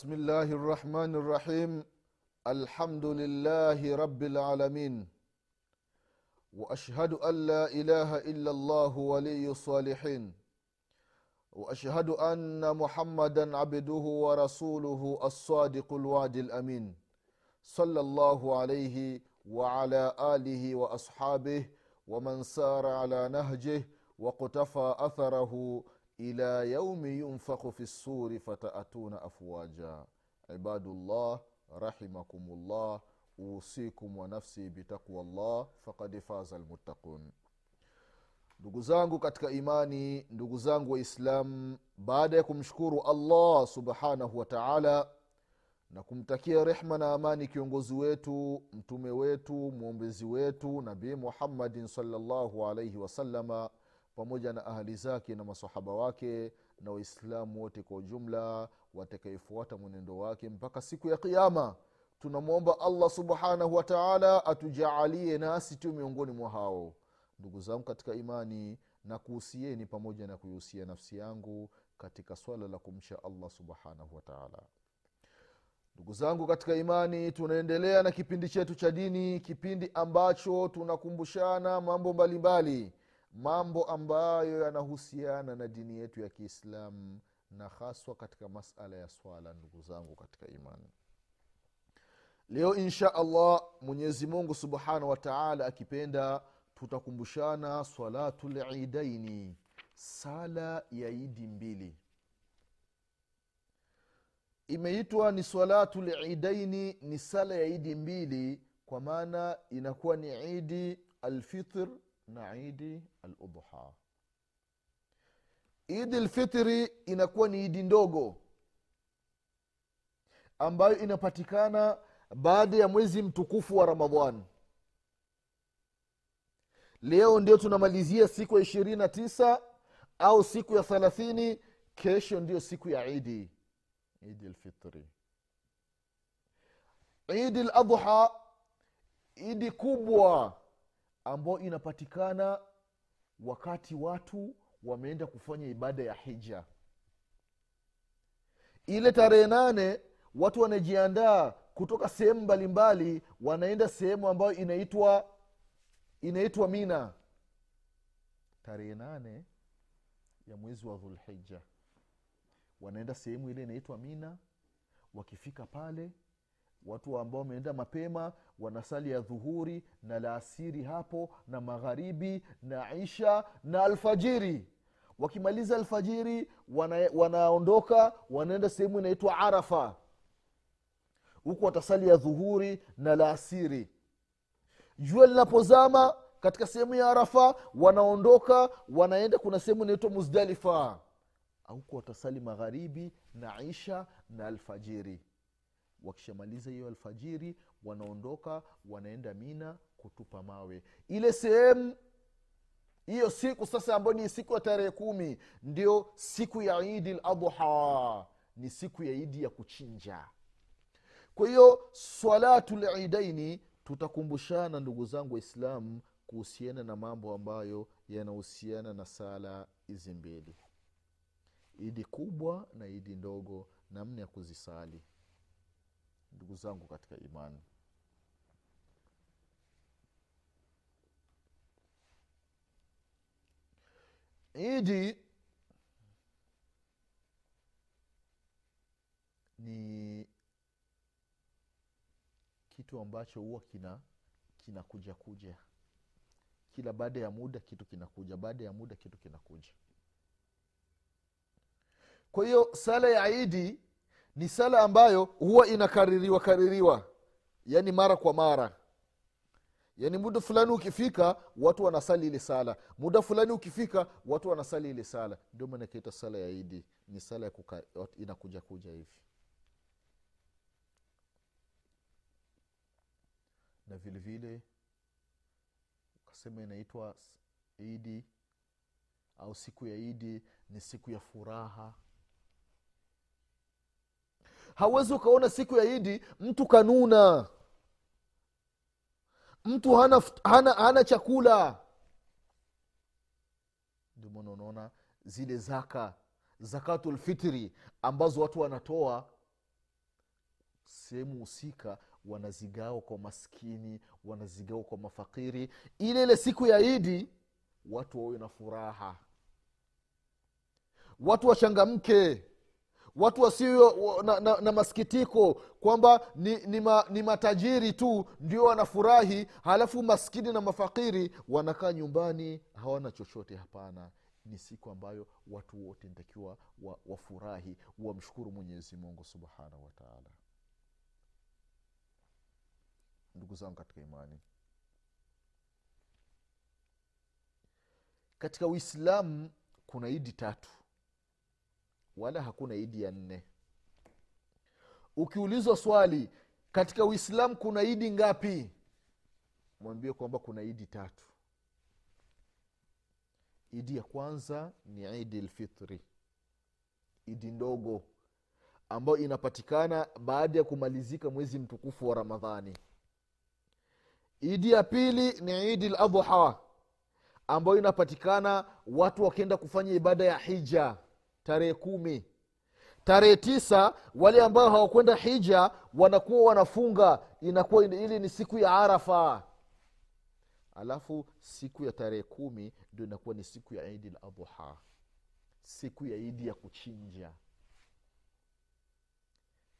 بسم الله الرحمن الرحيم الحمد لله رب العالمين واشهد ان لا اله الا الله ولي الصالحين واشهد ان محمدا عبده ورسوله الصادق الوعد الامين صلى الله عليه وعلى اله واصحابه ومن سار على نهجه واقتفى اثره ila yaumi yunfakhu fi ssuri fataatuna afwaja. Ibadullah rahimakumullah uusikum wa nafsi bitaqwa llah fakad faza lmuttaqun ndugu zangu katika imani ndugu zangu waislamu baada ya kumshukuru allah subhanahu wa taala na kumtakia rehma na amani kiongozi wetu mtume wetu mwombezi wetu nabii muhammadin salllahu alaihi wasalama pamoja na ahali zake na masahaba wake na waislamu wote kwa ujumla watakayefuata mwenendo wake mpaka siku ya qiama tunamwomba allah subhanahu wataala atujaalie nasi tu miongoni mwa hao. Ndugu zangu katika imani na kuhusieni pamoja na kuihusia nafsi yangu katika swala la kumcha allah subhanahu wataala ndugu zangu katika imani tunaendelea na kipindi chetu cha dini kipindi ambacho tunakumbushana mambo mbalimbali mambo ambayo yanahusiana na dini yetu ya kiislamu na haswa katika masala ya swala ndugu zangu katika imani. Leo insha allah mwenyezi mungu subhanahu wataala akipenda tutakumbushana salatu lidaini sala ya idi mbili. Imeitwa ni salatu lidaini ni sala ya idi mbili kwa maana inakuwa ni idi alfitr na idi aludha. Idi lfitri inakuwa ni idi ndogo ambayo inapatikana baada ya mwezi mtukufu wa ramadhan. Leo ndio tunamalizia siku ya ishirini na tisa au siku ya thelathini kesho ndio siku ya idi idi lfitri idi ladha idi kubwa ambayo inapatikana wakati watu wameenda kufanya ibada ya hija. Ile tarehe nane watu wanajiandaa kutoka sehemu mbalimbali wanaenda sehemu ambayo inaitwa inaitwa mina. Tarehe nane ya mwezi wa dhulhija wanaenda sehemu ile inaitwa mina. Wakifika pale watu ambao wameenda mapema wanasali ya dhuhuri na laasiri hapo na magharibi na isha na alfajiri. Wakimaliza alfajiri wana, wanaondoka wanaenda sehemu inaitwa arafa. Huku watasali ya dhuhuri na laasiri jua linapozama katika sehemu ya arafa wanaondoka wanaenda kuna sehemu inaitwa muzdalifa. Huku watasali magharibi na isha na alfajiri wakishamaliza hiyo alfajiri wanaondoka wanaenda mina kutupa mawe. Ile sehemu hiyo siku sasa ambayo ni siku ya tarehe kumi ndio siku ya idi ladha ni siku ya idi ya kuchinja. Kwa hiyo swalatu lidaini tutakumbushana ndugu zangu waislamu kuhusiana na mambo ambayo yanahusiana na sala hizi mbili. Idi kubwa na idi ndogo namna ya kuzisali ndugu zangu katika imani. Idi ni kitu ambacho huwa kina kinakuja kuja. Kila baada ya muda kitu kinakuja baada ya muda kitu kinakuja. Kwa hiyo sala ya idi ni sala ambayo huwa inakaririwa kaririwa. Yaani mara kwa mara. Yaani muda fulani ukifika watu wanasali ile sala. Muda fulani ukifika watu wanasali ile sala. Ndio maana ikaita sala ya idi ni sala ya kuka, inakuja kuja hivi. Na vile vile ukasema inaitwa idi au siku ya idi ni siku ya furaha hawezi ukaona siku ya idi mtu kanuna. Mtu hana, hana, hana chakula. Ndio unaona zile zaka zakatulfitri ambazo watu wanatoa sehemu husika wanazigawa kwa maskini wanazigawa kwa mafakiri. Ile ile siku ya idi watu wawe na furaha. Watu wachangamke watu wasio na, na, na masikitiko kwamba ni, ni, ma, ni matajiri tu ndio wanafurahi halafu maskini na mafakiri wanakaa nyumbani hawana chochote hapana. Ni siku ambayo watu wote ntakiwa wa, wafurahi wamshukuru mwenyezi mungu subhanahu wataala ndugu zangu katika imani katika uislamu kuna idi tatu wala hakuna idi ya nne. Ukiulizwa swali katika uislamu kuna idi ngapi? Mwambie kwamba kuna idi tatu. Idi ya kwanza ni idi lfitri idi ndogo ambayo inapatikana baada ya kumalizika mwezi mtukufu wa ramadhani. Idi ya pili ni idi ladha ambayo inapatikana watu wakienda kufanya ibada ya hija tarehe kumi. Tarehe tisa wale ambao hawakwenda hija wanakuwa wanafunga. Inakuwa ili ni siku ya arafa. Alafu siku ya tarehe kumi ndio inakuwa ni siku ya idi ladhuha siku ya idi ya kuchinja.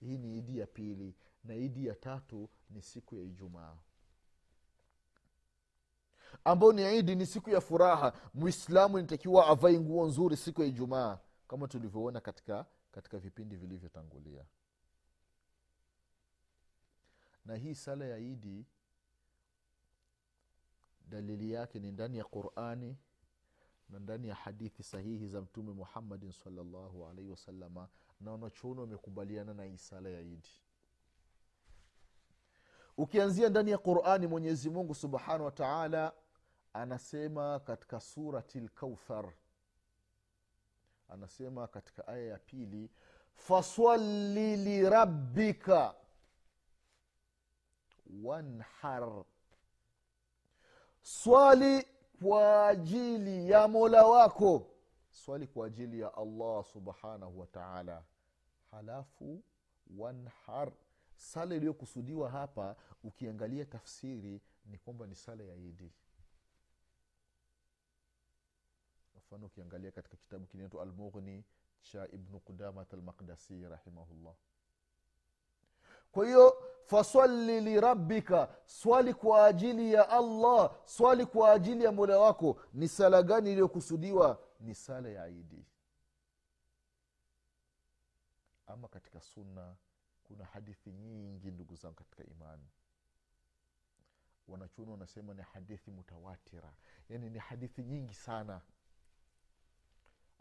Hii ni idi ya pili na idi ya tatu ni siku ya ijumaa. Ambayo ni idi ni siku ya furaha. Mwislamu inatakiwa avai nguo nzuri siku ya ijumaa kama tulivyoona katika katika vipindi vilivyotangulia. Na hii sala ya idi dalili yake ni ndani ya qurani na ndani ya hadithi sahihi za mtume muhammadin salllahu alaihi wasalama na wanachuoni wamekubaliana na hii sala ya idi. Ukianzia ndani ya qurani mwenyezi mungu subhanahu wa taala anasema katika surati lkauthar anasema katika aya ya pili faswali lirabbika wanhar. Swali kwa ajili ya mola wako. Swali kwa ajili ya allah subhanahu wa taala. Halafu wanhar. Sala iliyokusudiwa hapa ukiangalia tafsiri ni kwamba ni sala ya idi mfano ukiangalia katika kitabu kinaitwa almughni cha ibnu qudamat almaqdasi rahimahullah. Kwa hiyo fasalli lirabbika swali kwa ajili ya allah swali kwa ajili ya mola wako ni sala gani iliyokusudiwa? Ni sala ya idi ama katika sunna kuna hadithi nyingi ndugu zangu katika imani. Wanachuoni wanasema ni hadithi mutawatira. Yaani ni hadithi nyingi sana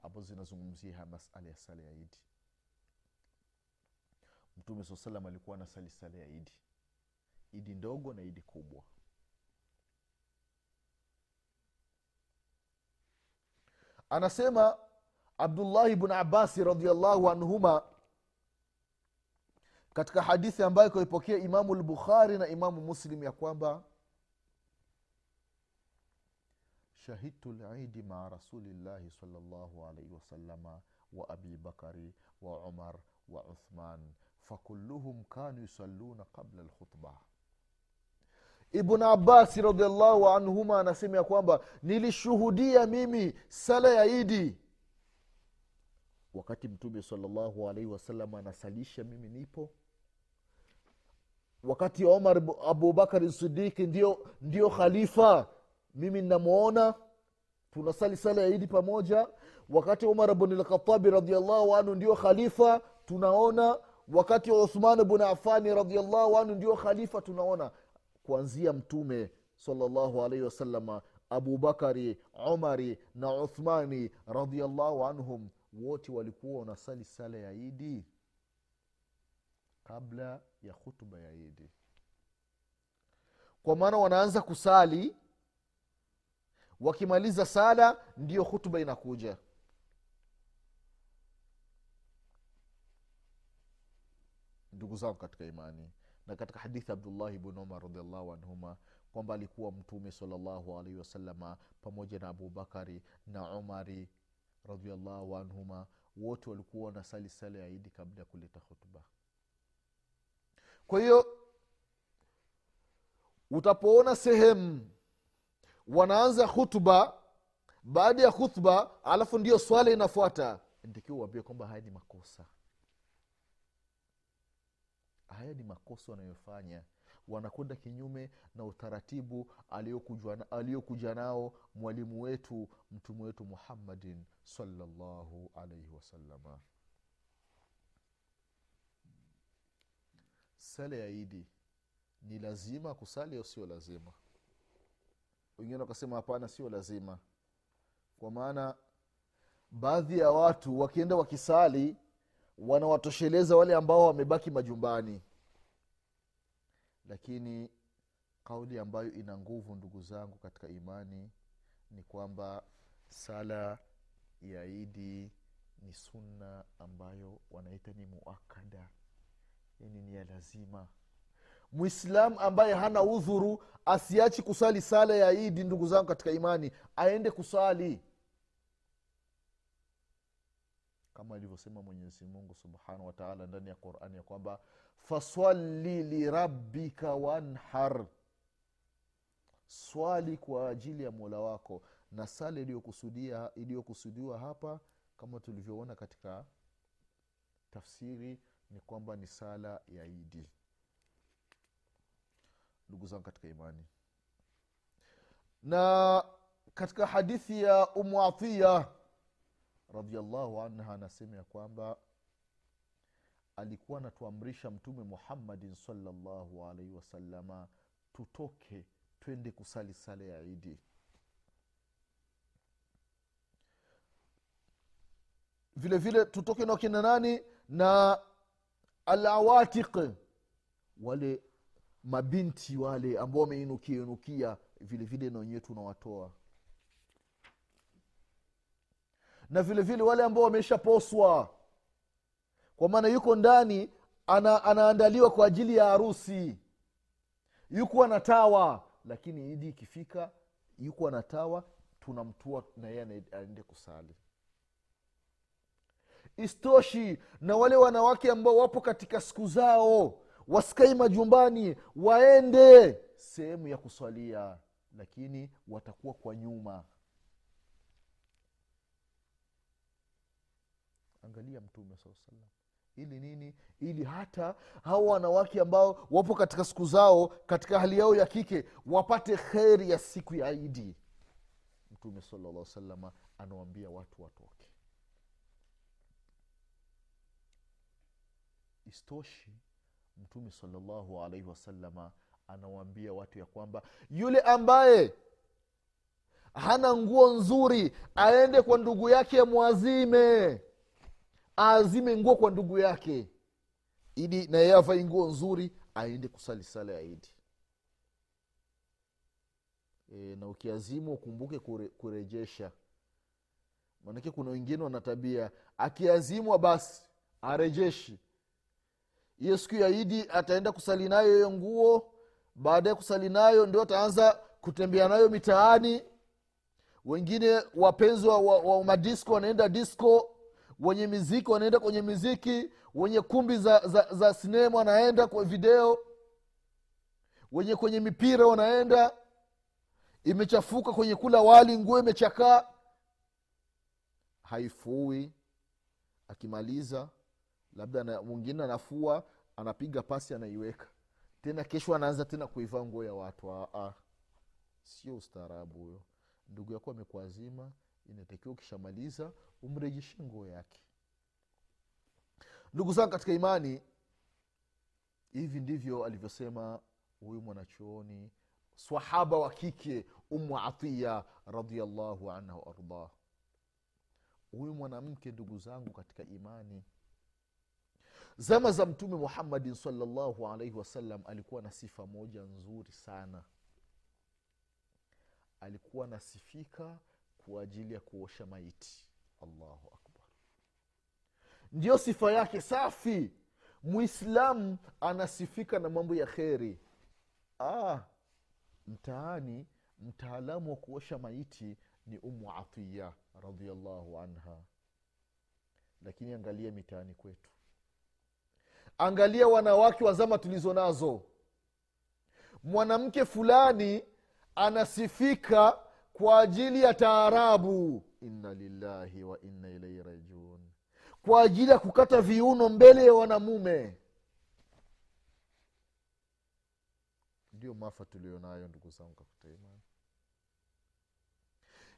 ambazo zinazungumzia masala ya sala ya idi mtume saa salam alikuwa na sali sala ya idi idi ndogo na idi kubwa. Anasema abdullahi bnu abasi radiallahu anhuma katika hadithi ambayo kaipokea imamu lbukhari na imamu muslim ya kwamba shahidtu lidi maa rasulillahi salllahu alaihi wasalama wa abi bakari wa umar wa uthman fakulluhum kanu yusalluna qabla lkhutba ibn abasi radiallahu anhuma anasema ya kwamba nilishuhudia mimi sala ya idi wakati mtume salllahu alaihi wasallam anasalisha mimi nipo. Wakati omar abubakari sidiki ndio, ndio khalifa mimi namwona tunasali sala ya idi pamoja. Wakati umar bnlkhatabi radiallahu anhu ndio khalifa tunaona. Wakati wa uthman bn afani radiallahu anhu ndio khalifa tunaona. Kuanzia mtume salllahu alaihi wasalama abubakari umari na uthmani radiallahu anhum wote walikuwa wanasali sala ya idi kabla ya khutba ya idi kwa maana wanaanza kusali wakimaliza sala ndiyo hutuba inakuja. Ndugu zangu katika imani na katika hadithi abdullahi bn umar radiallahu anhuma kwamba alikuwa mtume salllahu alaihi wasalama pamoja na abubakari na umari radiallahu anhuma wote walikuwa wanasali sala ya idi kabla ya kuleta hutuba kwa hiyo utapoona sehemu wanaanza khutba baada ya khutba alafu ndio swala inafuata. Ntakiwa uambie kwamba haya ni makosa. Haya ni makosa wanayofanya. Wanakwenda kinyume na utaratibu aliyokuja nao mwalimu wetu mtume wetu muhammadin salllahu alaihi wasalama sala ya idi ni lazima kusali au sio lazima wengine wakasema hapana sio lazima. Kwa maana baadhi ya watu wakienda wakisali wanawatosheleza wale ambao wamebaki majumbani. Lakini kauli ambayo ina nguvu ndugu zangu katika imani ni kwamba sala ya idi ni sunna ambayo wanaita ni muakada yani ni ya lazima mwislamu ambaye hana udhuru asiachi kusali sala ya idi ndugu zangu katika imani aende kusali. Kama alivyosema mwenyezi mungu subhanahu wataala ndani ya qurani ya kwamba faswali lirabbika wanhar. Swali kwa ajili ya mola wako na sala iliyokusudiwa hapa kama tulivyoona katika tafsiri ni kwamba ni sala ya idi ndugu zangu katika imani. Na katika hadithi ya umu atiya radiallahu anha anasema ya kwamba alikuwa anatuamrisha mtume muhammadin salllahu alaihi wasalama tutoke twende kusali sala ya idi. Vile vile tutoke na kina nani? Na alawatiq wale mabinti wale ambao wameinukia inukia vile vile na wenyewe tunawatoa. Na vile vile wale ambao wameshaposwa. Kwa maana yuko ndani ana, anaandaliwa kwa ajili ya harusi. Yuko anatawa lakini idi ikifika yuko anatawa tunamtua na yeye aende kusali. Istoshi na wale wanawake ambao wapo katika siku zao wasikai majumbani waende. Sehemu ya kuswalia lakini watakuwa kwa nyuma. Angalia mtume saa ili nini? Ili hata hawa wanawake ambao wapo katika siku zao katika hali yao ya kike wapate kheri ya siku ya idi. Mtume salalla salama anawambia watu watoke. Istoshi mtume salallahu alaihi wasalama anawaambia watu ya kwamba yule ambaye hana nguo nzuri aende kwa ndugu yake mwazime aazime nguo kwa ndugu yake. Ili na yeye avai nguo nzuri aende kusali sala ya idi. E, na ukiazimu ukumbuke kure, kurejesha. Maanake kuna wengine wana tabia akiazimwa basi arejeshi hiyo siku ya idi ataenda kusali nayo hiyo nguo. Baadaye kusali nayo ndio ataanza kutembea nayo mitaani. Wengine wapenzi wa, wa, wa wanaenda disco wenye miziki wanaenda kwenye miziki. Wenye kumbi za, za, za sinema wanaenda kwa video. Wenye kwenye mipira wanaenda. Imechafuka kwenye kula wali nguo imechakaa. Haifui. Akimaliza labda mwingine anafua anapiga pasi anaiweka. Tena kesho anaanza tena kuivaa nguo ya watu. Aa, sio ustaarabu huyo. Ndugu yako amekuazima inatakiwa ukishamaliza umrejeshe nguo yake. Ndugu zangu katika imani hivi ndivyo alivyosema huyu mwanachuoni swahaba wa kike umu atiya radiallahu anha waardah huyu mwanamke ndugu zangu katika imani zama za mtume muhammadin salllahu alaihi wasallam alikuwa na sifa moja nzuri sana. Alikuwa anasifika kwa ajili ya kuosha maiti. Allahu akbar. Ndiyo sifa yake safi. Mwislamu anasifika na mambo ya kheri. Ah, mtaani mtaalamu wa kuosha maiti ni umu atiya radiallahu anha. Lakini angalia mitaani kwetu angalia wanawake wa zama tulizo nazo. Mwanamke fulani anasifika kwa ajili ya taarabu. Inna lillahi wa inna ilaihi rajiun. Kwa ajili ya kukata viuno mbele ya wanamume. Ndio mafa tulionayo ndugu zangu katika imani.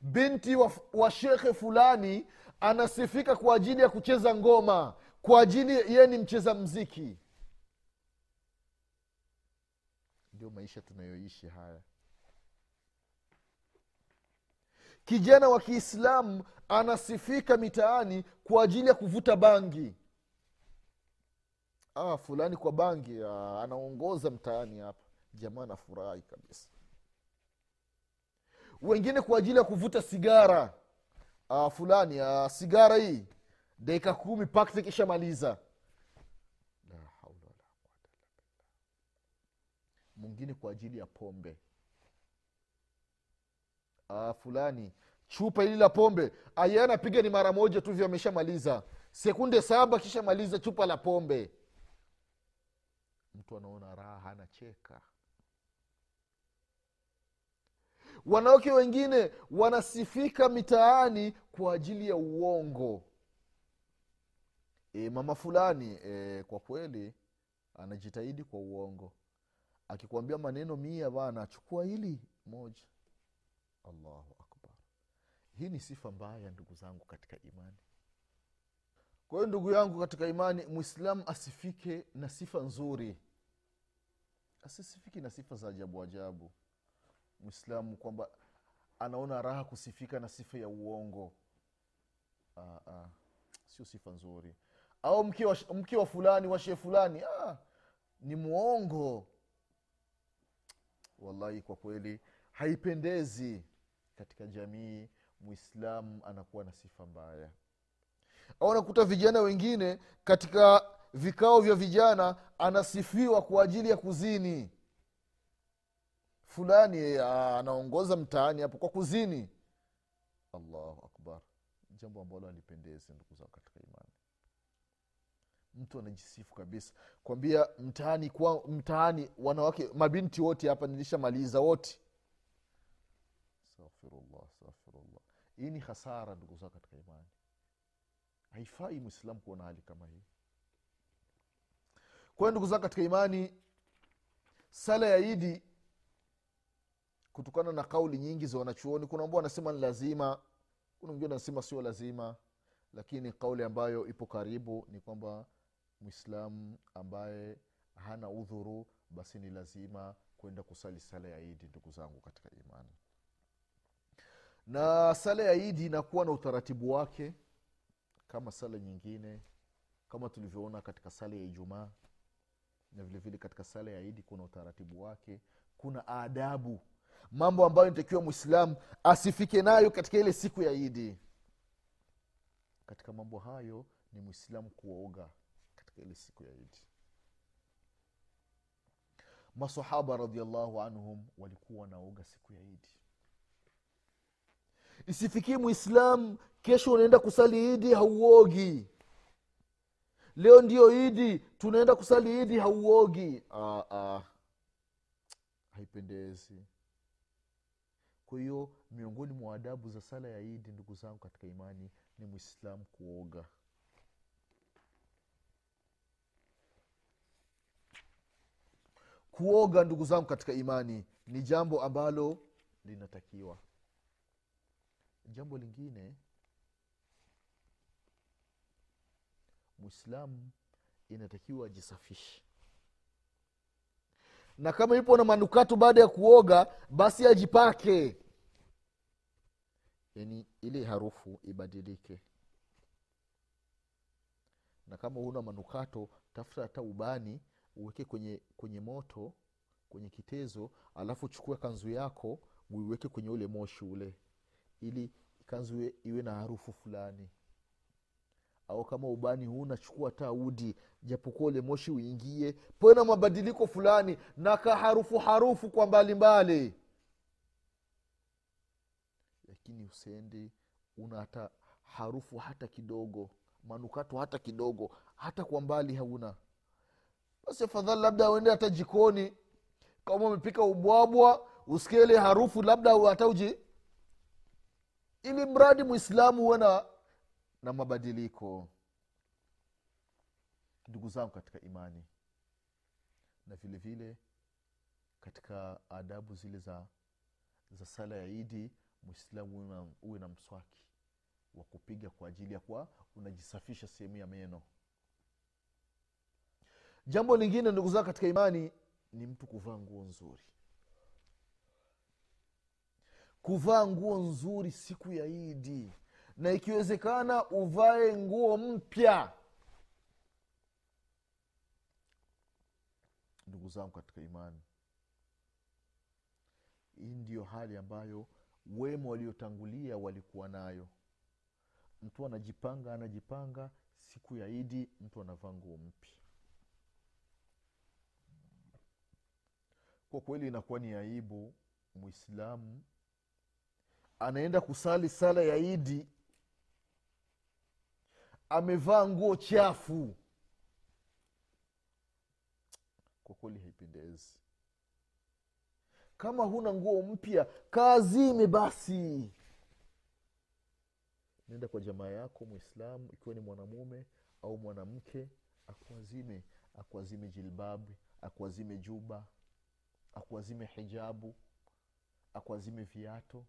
Binti wa, wa shekhe fulani anasifika kwa ajili ya kucheza ngoma kwa ajili yeye ni mcheza mziki. Ndio maisha tunayoishi haya. Kijana wa kiislamu anasifika mitaani kwa ajili ya kuvuta bangi. Ah, fulani kwa bangi ah, anaongoza mtaani hapa. Jamaa anafurahi kabisa. Wengine kwa ajili ya kuvuta sigara. Ah, fulani ah, sigara hii dakika kumi illa billah. mwingine kwa ajili ya pombe. Ah, fulani chupa hili la pombe. Aye anapiga ni mara moja tu vyo ameshamaliza. Sekunde saba kishamaliza chupa la pombe. Mtu anaona raha anacheka. Wanawake wengine wanasifika mitaani kwa ajili ya uongo e, mama fulani e, kwa kweli anajitahidi kwa uongo. Akikwambia maneno mia bana chukua hili moja. Allahu akbar. Hii ni sifa mbaya ndugu zangu katika imani. Kwa hiyo ndugu yangu katika imani mwislamu asifike na sifa nzuri. Asisifiki na sifa za ajabu ajabu. Mwislamu kwamba anaona raha kusifika na sifa ya uongo. Ah, ah, sio sifa nzuri au mke wa, mke wa fulani washe fulani ah, ni mwongo wallahi kwa kweli haipendezi katika jamii mwislamu anakuwa na sifa mbaya. Au anakuta vijana wengine katika vikao vya vijana anasifiwa kwa ajili ya kuzini. Fulani ah, anaongoza mtaani hapo kwa kuzini. Allahu akbar. Jambo ambalo alipendezi ndugu zao katika mtu anajisifu kabisa. Kwambia mtaani kwa mtaani wanawake mabinti wote hapa nilishamaliza wote. Hii ni hasara ndugu zao katika imani. Haifai mwislam kuona hali kama hii. Kwa ndugu zao katika imani sala ya idi kutokana na kauli nyingi za wanachuoni kuna ambao wanasema ni lazima kuna mwingine anasema sio lazima lakini kauli ambayo ipo karibu ni kwamba mwislamu ambaye hana udhuru basi ni lazima kwenda kusali sala ya idi ndugu zangu katika imani. Na sala ya idi inakuwa na utaratibu wake kama sala nyingine kama tulivyoona katika sala ya ijumaa na vilevile vile katika sala ya idi kuna utaratibu wake kuna adabu. Mambo ambayo nitakiwa mwislamu asifike nayo katika ile siku ya idi katika mambo hayo ni mwislamu kuoga katika ile siku ya idi masahaba radiallahu anhum walikuwa wanaoga siku ya idi isifikie mwislam kesho unaenda kusali idi hauogi. Leo ndio idi tunaenda kusali idi hauogi. Ah, ah. haipendezi. Kwa hiyo miongoni mwa adabu za sala ya idi ndugu zangu katika imani ni mwislamu kuoga kuoga ndugu zangu katika imani ni jambo ambalo linatakiwa. Jambo lingine mwislamu inatakiwa ajisafishe. Na kama ipo na manukato baada ya kuoga basi ajipake. Yani ili harufu ibadilike. Na kama huna manukato tafuta hata ubani uweke kwenye kwenye moto kwenye kitezo alafu chukua kanzu yako uiweke kwenye ule moshi ule. Ili kanzu iwe- na harufu fulani. Au kama ubani huu nachukua hata udi. Japokuwa ule moshi uingie pawe na mabadiliko fulani na kaharufu harufu kwa mbalimbali lakini usendi una hata harufu hata kidogo manukato hata kidogo hata kwa mbali hauna basi afadhali labda uende hata jikoni kama umepika ubwabwa usikie ile harufu labda hata uji ili mradi mwislamu huwe na na mabadiliko. Ndugu zangu katika imani na vile vile katika adabu zile za za sala ya idi mwislamu uwe na- mswaki wa kupiga kwa ajili ya kuwa unajisafisha sehemu ya meno jambo lingine ndugu zao katika imani ni mtu kuvaa nguo nzuri. Kuvaa nguo nzuri siku ya idi na ikiwezekana uvae nguo mpya. Ndugu zangu katika imani hii ndiyo hali ambayo wema waliotangulia walikuwa nayo. Mtu anajipanga anajipanga siku ya idi mtu anavaa nguo mpya kwa kweli inakuwa ni aibu mwislamu anaenda kusali sala ya idi. Amevaa nguo chafu. Kwa kweli haipendezi. Kama huna nguo mpya kaazime basi. Nenda kwa jamaa yako mwislamu ikiwa ni mwanamume au mwanamke akuazime. Akuazime jilbabu akuazime juba akuazime hijabu akuazime viato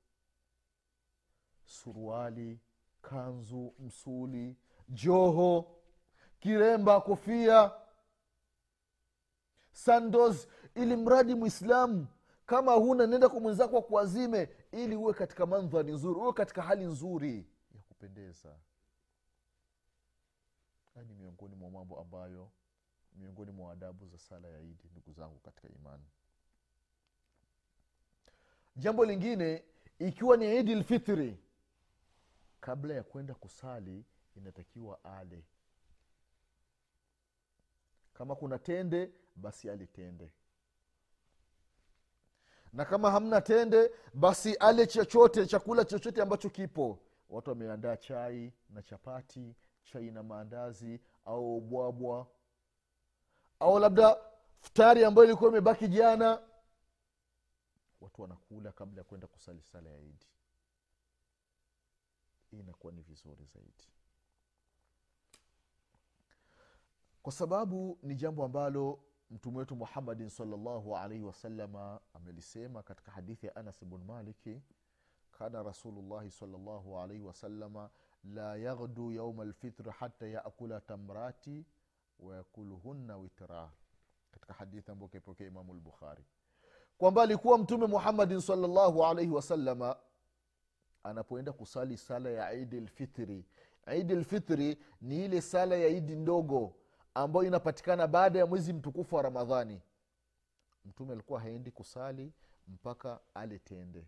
suruali kanzu msuli joho kiremba kofia sandos ili mradi mwislamu kama huna nenda kwa mwenzako akuazime ili uwe katika mandhari nzuri uwe katika hali nzuri ya kupendeza. Haya ni miongoni mwa mambo ambayo miongoni mwa adabu za sala ya idi ndugu zangu katika imani jambo lingine ikiwa ni idi lfitri kabla ya kwenda kusali inatakiwa ale. Kama kuna tende basi ale tende. Na kama hamna tende basi ale chochote chakula chochote ambacho kipo. Watu wameandaa chai na chapati chai na maandazi au bwabwa. Au labda futari ambayo ilikuwa imebaki jana watu wanakula kabla ya kwenda kusali sala ya idi hii inakuwa ni vizuri zaidi. Kwa sababu ni jambo ambalo mtume wetu muhammadin salllahu alaihi wasalama amelisema katika hadithi ya anas bn maliki kana rasulullahi salllahu alaihi wasalama la yaghdu yauma lfitri hata yakula tamrati wayakuluhunna witra. Katika hadithi ambayo kaipokea imamu lbukhari kwamba alikuwa mtume muhammadin salllahu alaihi wasalama anapoenda kusali sala ya idi lfitri idi lfitri ni ile sala ya idi ndogo ambayo inapatikana baada ya mwezi mtukufu wa ramadhani. Mtume alikuwa haendi kusali mpaka ale tende.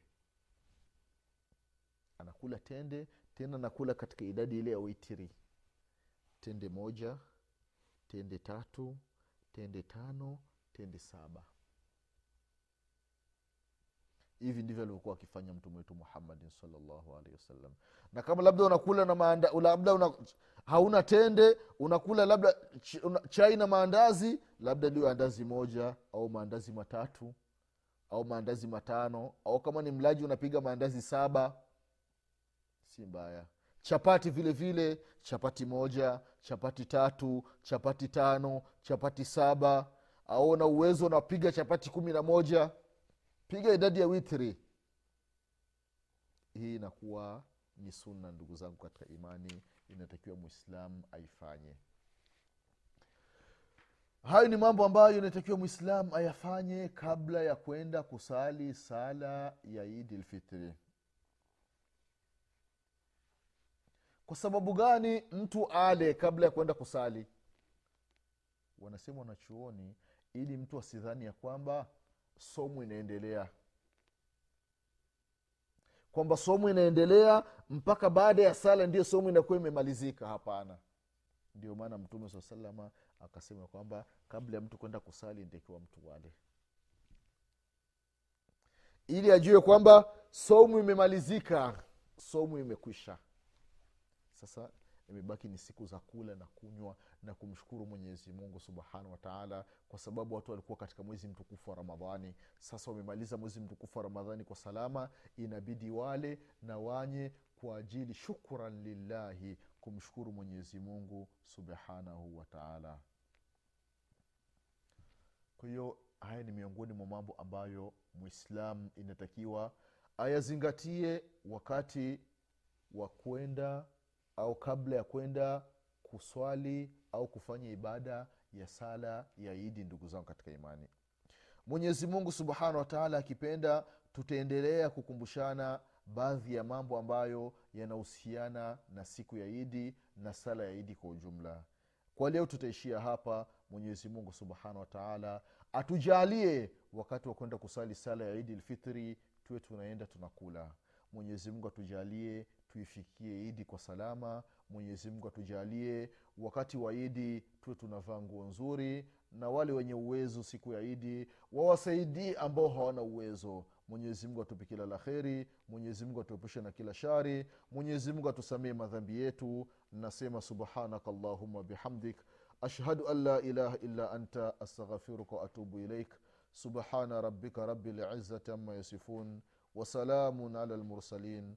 Anakula tende tena nakula katika idadi ile ya witiri tende moja tende tatu tende tano tende saba hivi ndivyo alivyokuwa akifanya mtume wetu muhammadin salllahu alehi wasallam. Na kama labda unakula na maanda, labda una, hauna tende unakula labda ch, una, chai na maandazi labda liyo andazi moja au maandazi matatu au maandazi matano au kama ni mlaji unapiga maandazi saba si mbaya. Chapati vile vile chapati moja chapati tatu chapati tano chapati saba au na uwezo unapiga chapati kumi na moja piga idadi ya witri hii inakuwa ni sunna ndugu zangu katika imani. Inatakiwa mwislamu aifanye. Hayo ni mambo ambayo inatakiwa mwislamu ayafanye kabla ya kwenda kusali sala ya idi lfitri kwa sababu gani mtu ale kabla ya kwenda kusali? Wanasema wanachuoni ili mtu asidhani ya kwamba somo inaendelea. Kwamba somo inaendelea mpaka baada ya sala ndio somo inakuwa imemalizika. Hapana. Ndio maana mtume saa salama akasema kwamba kabla ya mtu kwenda kusali ntakiwa mtu wale. Ili ajue kwamba somu imemalizika somu imekwisha. Sasa imebaki ni siku za kula na kunywa na kumshukuru mwenyezi mungu subhanahu wataala kwa sababu watu walikuwa katika mwezi mtukufu wa ramadhani. Sasa wamemaliza mwezi mtukufu wa ramadhani kwa salama inabidi wale na wanye kwa ajili shukran lillahi kumshukuru mwenyezi mungu subhanahu wataala kwa hiyo haya ni miongoni mwa mambo ambayo mwislam inatakiwa ayazingatie wakati wa kwenda au kabla ya kwenda kuswali au kufanya ibada ya sala ya idi ndugu zangu katika imani. Mwenyezi mungu subhanahu wataala akipenda tutaendelea kukumbushana baadhi ya mambo ambayo yanahusiana na siku ya idi na sala ya idi kwa ujumla. Kwa leo tutaishia hapa. Mwenyezi mungu subhanahu wataala atujalie wakati wa kwenda kusali sala ya idi lfitri tuwe tunaenda tunakula. Mwenyezi mungu atujalie tuifikie idi kwa salama mwenyezi mungu atujalie wakati wa idi tuwe tunavaa nguo nzuri na wale wenye uwezo siku ya idi wawasaidie ambao hawana uwezo. Mwenyezi mungu atupe kila la kheri mwenyezimungu atuepushe na kila shari mwenyezimungu atusamee madhambi yetu nasema subhanaka allahuma bihamdik ashhadu an la ilaha illa anta astaghfiruka waatubu ilaik. Subhana rabika rabi lizati ama yasifun wasalamun ala lmursalin